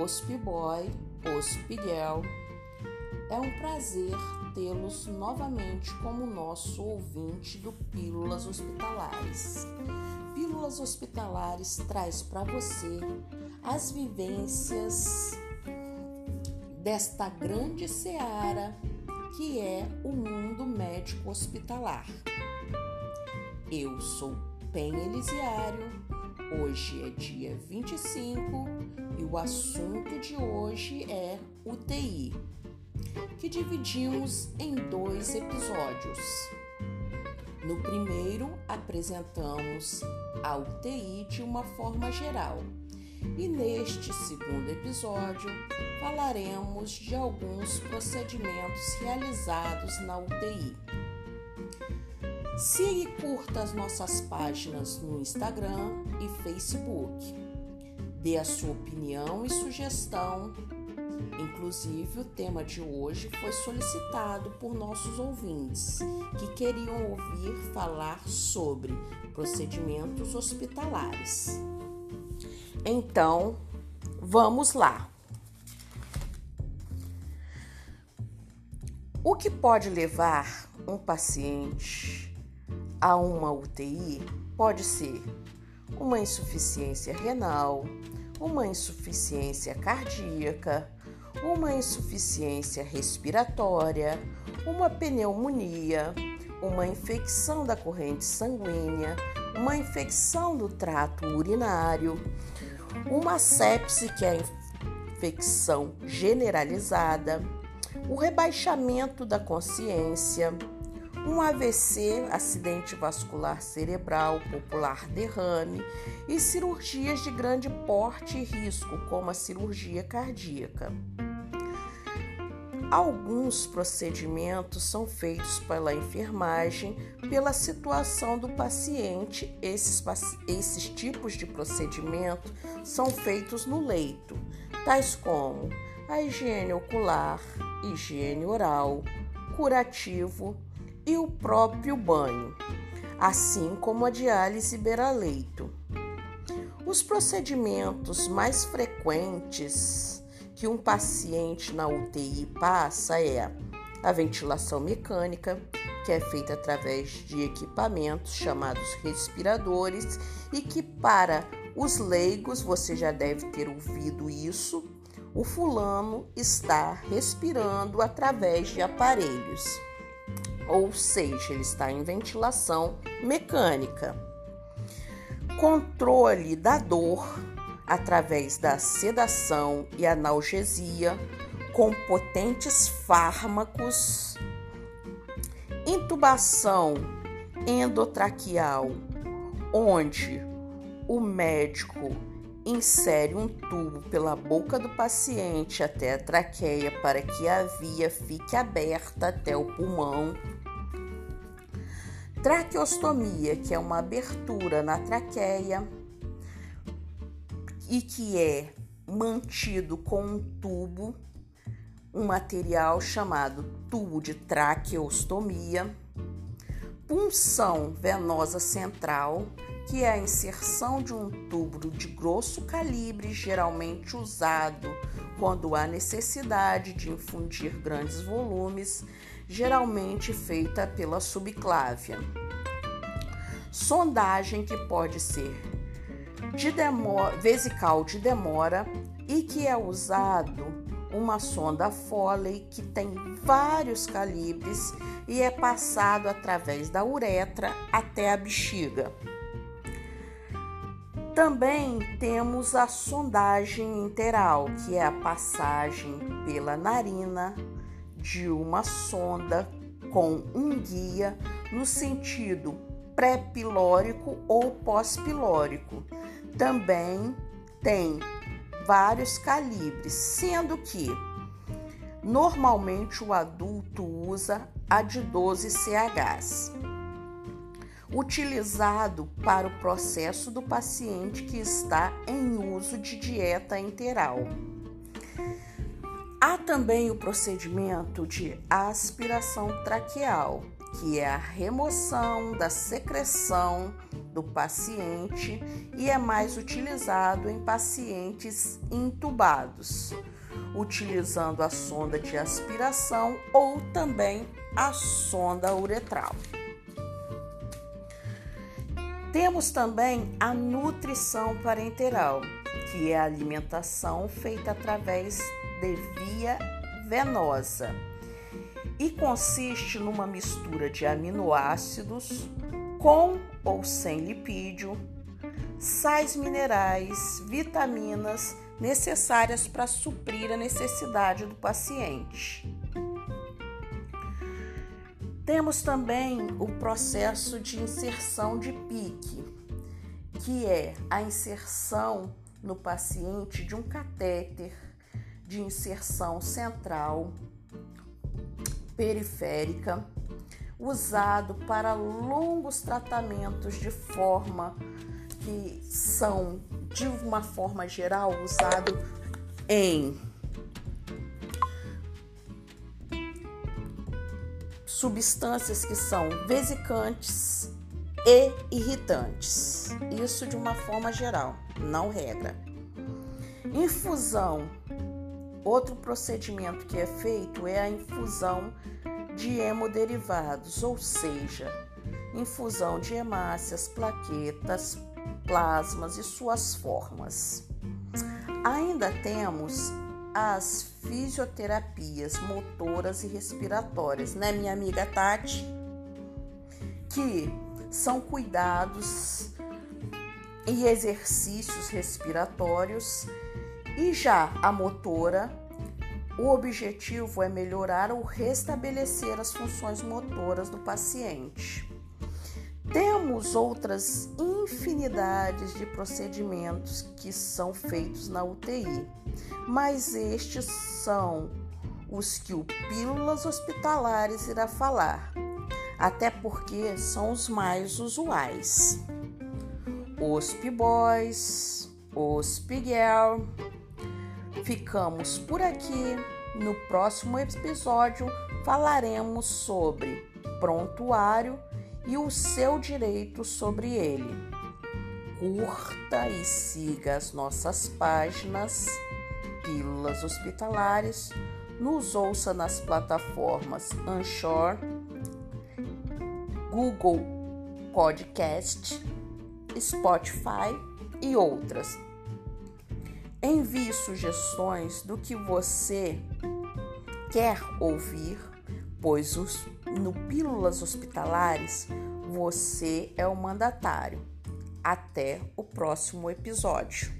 Hospiboy, Hospigel. É um prazer tê-los novamente como nosso ouvinte do Pílulas Hospitalares. Pílulas Hospitalares traz para você as vivências desta grande seara que é o mundo médico hospitalar. Eu sou Pen Elisiário, hoje é dia 25 e o assunto de hoje é UTI, que dividimos em dois episódios. No primeiro, apresentamos a UTI de uma forma geral e neste segundo episódio falaremos de alguns procedimentos realizados na UTI. Siga e curta as nossas páginas no Instagram e Facebook. Dê a sua opinião e sugestão. Inclusive, o tema de hoje foi solicitado por nossos ouvintes que queriam ouvir falar sobre procedimentos hospitalares. Então, vamos lá. O que pode levar um paciente a uma UTI pode ser uma insuficiência renal, uma insuficiência cardíaca, uma insuficiência respiratória, uma pneumonia, uma infecção da corrente sanguínea, uma infecção do trato urinário, uma sepse, que é a infecção generalizada, o rebaixamento da consciência, um AVC, acidente vascular cerebral, popular derrame, e cirurgias de grande porte e risco, como a cirurgia cardíaca. Alguns procedimentos são feitos pela enfermagem pela situação do paciente. Esses, esses tipos de procedimento são feitos no leito, tais como a higiene ocular, higiene oral, curativo e o próprio banho, assim como a diálise beira-leito. Os procedimentos mais frequentes que um paciente na UTI passa é a ventilação mecânica, que é feita através de equipamentos chamados respiradores e que para os leigos, você já deve ter ouvido isso, o fulano está respirando através de aparelhos, ou seja, ele está em ventilação mecânica. Controle da dor através da sedação e analgesia com potentes fármacos, intubação endotraqueal, onde o médico insere um tubo pela boca do paciente até a traqueia para que a via fique aberta até o pulmão. Traqueostomia, que é uma abertura na traqueia e que é mantido com um tubo, um material chamado tubo de traqueostomia, punção venosa central, que é a inserção de um tubo de grosso calibre, geralmente usado quando há necessidade de infundir grandes volumes, geralmente feita pela subclávia. Sondagem que pode ser de demora, vesical de demora e que é usado uma sonda Foley que tem vários calibres e é passado através da uretra até a bexiga. Também temos a sondagem interal, que é a passagem pela narina de uma sonda com um guia no sentido pré-pilórico ou pós-pilórico também tem vários calibres, sendo que normalmente o adulto usa a de 12 CHs, utilizado para o processo do paciente que está em uso de dieta enteral. Há também o procedimento de aspiração traqueal, que é a remoção da secreção do paciente e é mais utilizado em pacientes intubados, utilizando a sonda de aspiração ou também a sonda uretral. Temos também a nutrição parenteral, que é a alimentação feita através de via venosa e consiste numa mistura de aminoácidos com ou sem lipídio, sais minerais, vitaminas necessárias para suprir a necessidade do paciente. Temos também o processo de inserção de pique, que é a inserção no paciente de um catéter de inserção central periférica, usado para longos tratamentos de forma que são, de uma forma geral, usado em substâncias que são vesicantes e irritantes. Isso de uma forma geral, não regra. Infusão. Outro procedimento que é feito é a infusão de hemoderivados, ou seja, infusão de hemácias, plaquetas, plasmas e suas formas. Ainda temos as fisioterapias motoras e respiratórias, né, minha amiga Tati? Que são cuidados e exercícios respiratórios, e já a motora, o objetivo é melhorar ou restabelecer as funções motoras do paciente. Temos outras infinidades de procedimentos que são feitos na UTI, mas estes são os que o Pílulas Hospitalares irá falar, até porque são os mais usuais. Osp Boys, Osp Girl. Ficamos por aqui. No próximo episódio falaremos sobre prontuário e o seu direito sobre ele. Curta e siga as nossas páginas Pílulas Hospitalares, nos ouça nas plataformas Anchor, Google Podcast, Spotify e outras. Envie sugestões do que você quer ouvir, pois os no Pílulas Hospitalares, você é o mandatário. Até o próximo episódio.